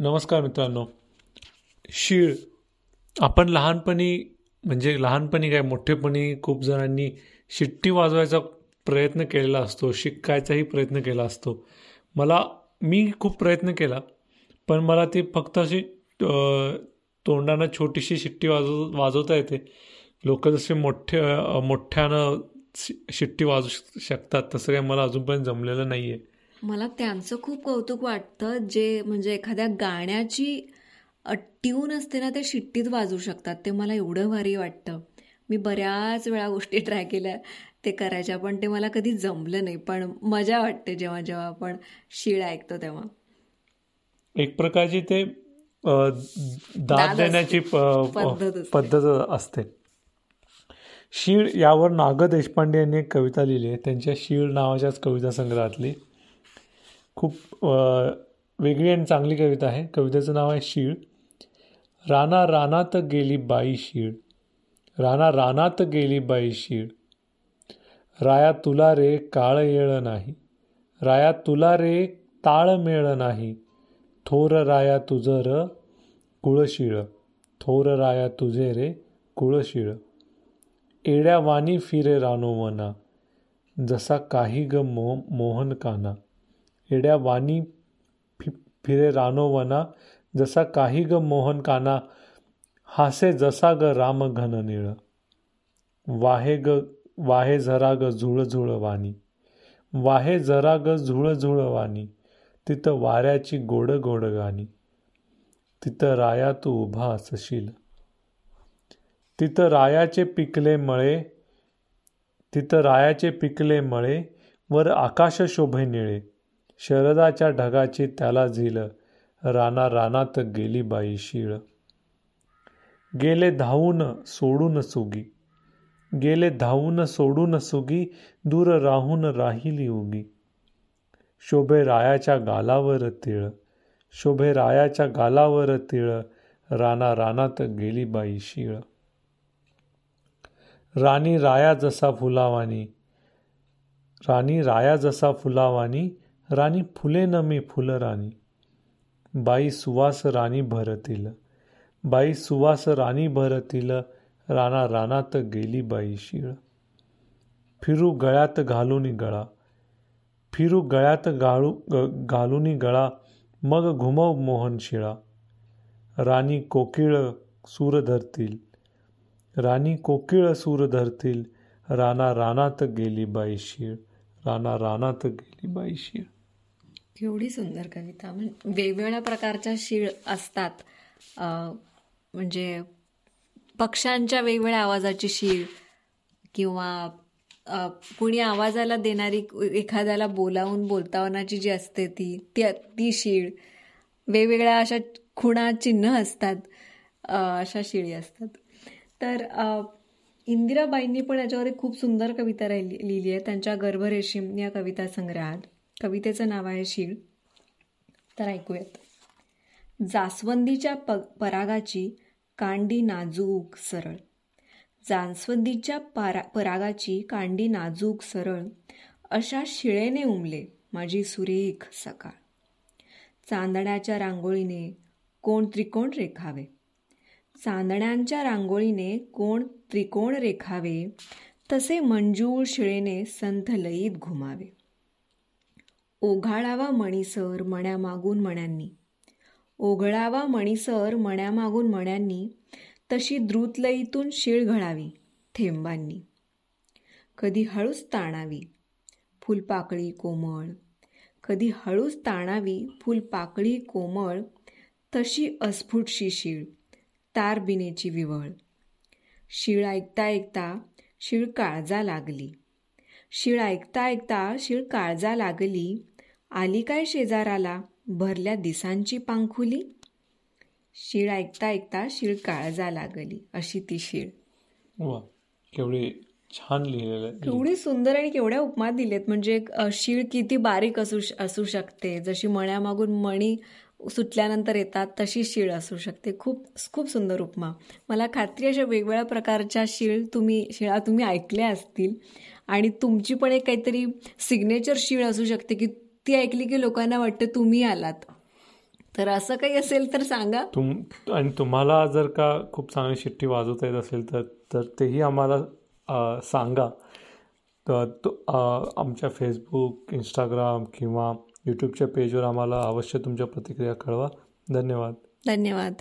नमस्कार मित्रांनो. शीळ आपण लहानपणी म्हणजे लहानपणी काय मोठेपणी खूप जणांनी शिट्टी वाजवायचा प्रयत्न केलेला असतो शिकायचाही प्रयत्न केला असतो. मला मी खूप प्रयत्न केला पण मला ती फक्त अशी तोंडानं छोटीशी शिट्टी वाजव वाजवता येते. लोक जसे मोठे मोठ्यानं शिट्टी वाजू शकतात तसं काही मला अजूनपर्यंत जमलेलं नाही आहे मला त्यांचं खूप कौतुक वाटतं जे म्हणजे एखाद्या गाण्याची ट्यून असते ना ते शिट्टीत वाजू शकतात. ते मला एवढं भारी वाटतं. मी बऱ्याच वेळा गोष्टी ट्राय केल्या ते करायच्या पण ते मला कधी जमलं नाही. पण मजा वाटते जेव्हा जेव्हा आपण शीळ ऐकतो तेव्हा. एक प्रकारची ते दाद देण्याची पद्धत असते. शीळ यावर नाग देशपांडे यांनी एक कविता लिहिली आहे. त्यांच्या शीळ नावाच्याच कविता संग्रहातली खूप वेगळी आणि चांगली कविता आहे. कवितेचं नाव आहे शीळ. राना रानात गेली बाई शीळ. राना रानात गेली बाई शीळ. राया तुला रे काळ येळ नाही. राया तुला रे ताळ मेळ नाही. थोर राया तुझं र कुळशिळ. थोर राया तुझे रे कुळशिळ. एड्या वाणी फिरे रानो मना. जसा काही ग मो मोहन काना. एड्या वाणी फिरे रानोवना जसा काही ग मोहन काना हासे जसा ग राम घन निळ. वाहे ग वाहे जरा ग झुळ झुळ वाणी. वाहे जरा ग झुळ झुळ वाणी. तिथं वाऱ्याची गोड गोड गाणी. तिथं राया तू उभा असशील. तिथं रायाचे पिकले मळे तिथं रायाचे पिकले मळे वर आकाश शोभे निळे. शरदाच्या ढगाची त्याला झिल. राना रानात गेली बाई शीळ. गेले धावून सोडून सुगी. गेले धावून सोडून सुगी दूर राहून राहिली उगी. शोभे रायाच्या गालावर तिळ. शोभे रायाच्या गालावर तिळ. राना रानात गेली बाई शिळ. राणी राया जसा फुलावानी राणी राया जसा फुलावानी राणी फुले न मी फुल राणी. बाई सुवास राणी भरतील. बाई सुवास राणी भरतील. राणा रानात गेली बाई शिळ. फिरू गळ्यात घालूनी गळा. फिरू गळ्यात गाळू घालूनी गळा. मग घुमव मोहन शिळा. राणी कोकिळ सूर धरतील. राणी कोकिळ सूर धरतील. राणा रानात गेली बाई शिळ. राणा रानात गेली बाई शिळ. केवढी सुंदर कविता. म्हणजे वेगवेगळ्या प्रकारच्या शीळ असतात. म्हणजे पक्ष्यांच्या वेगवेगळ्या आवाजाची शीळ किंवा कुणी आवाजाला देणारी एखाद्याला बोलावून बोलतावनाची जी असते ती ती शीळ वेगवेगळ्या अशा खुणा चिन्ह असतात अशा शिळी असतात. तर इंदिराबाईंनी पण याच्यावर खूप सुंदर कविता लिहिली आहे. त्यांच्या गर्भरेशीम या कविता संग्रहात. कवितेचं नाव आहे शीळ. तर ऐकूयात. जास्वंदीच्या प परागाची कांडी नाजूक सरळ. जास्वंदीच्या पारा परागाची कांडी नाजूक सरळ. अशा शिळेने उमले माझी सुरेख सकाळ. चांदण्याच्या रांगोळीने कोण त्रिकोण रेखावे? चांदण्यांच्या रांगोळीने कोण त्रिकोण रेखावे? तसे मंजूळ शिळेने संथ लयीत घुमावे. ओघाळावा मणीसर मण्यामागून मण्यांनी. ओघळावा मणीसर मण्यामागून मण्यांनी तशी द्रुतलईतून शिळ घळावी थेंबांनी. कधी हळूच ताणावी फुलपाकळी कोमळ कधी हळूच ताणावी फुलपाकळी कोमळ तशी अस्फुटशी शिळ तारबिनेची विवळ. शिळ ऐकता ऐकता शिळ काळजा लागली. शिळ ऐकता ऐकता शिळ काळजा लागली आली काय शेजाराला? भरल्या दिसांची पांखुली? शिळ ऐकता ऐकता शिळ काळजा लागली अशी ती शिळ. केवढी छान लिहिलेलं केवढी सुंदर आणि केवढ्या उपमा दिलेत. म्हणजे शिळ किती बारीक असू असू शकते. जशी मण्यामागून मणी सुटल्यानंतर येतात तशी शिळ असू शकते. खूप खूप सुंदर उपमा. मला खात्री अशा वेगवेगळ्या प्रकारच्या शिळ तुम्ही शिळा तुम्ही ऐकल्या असतील. आणि तुमची पण एक काहीतरी सिग्नेचर शिळ असू शकते की ती ऐकली की लोकांना वाटतं तुम्ही आलात. तर असं काही असेल तर सांगा. तुम आणि तुम्हाला जर का खूप चांगली शिट्टी वाजवता येत असेल तर तर तेही आम्हाला सांगा. तर आमच्या फेसबुक इंस्टाग्राम किंवा यूट्यूबच्या पेजवर आम्हाला अवश्य तुमच्या प्रतिक्रिया कळवा. धन्यवाद. धन्यवाद.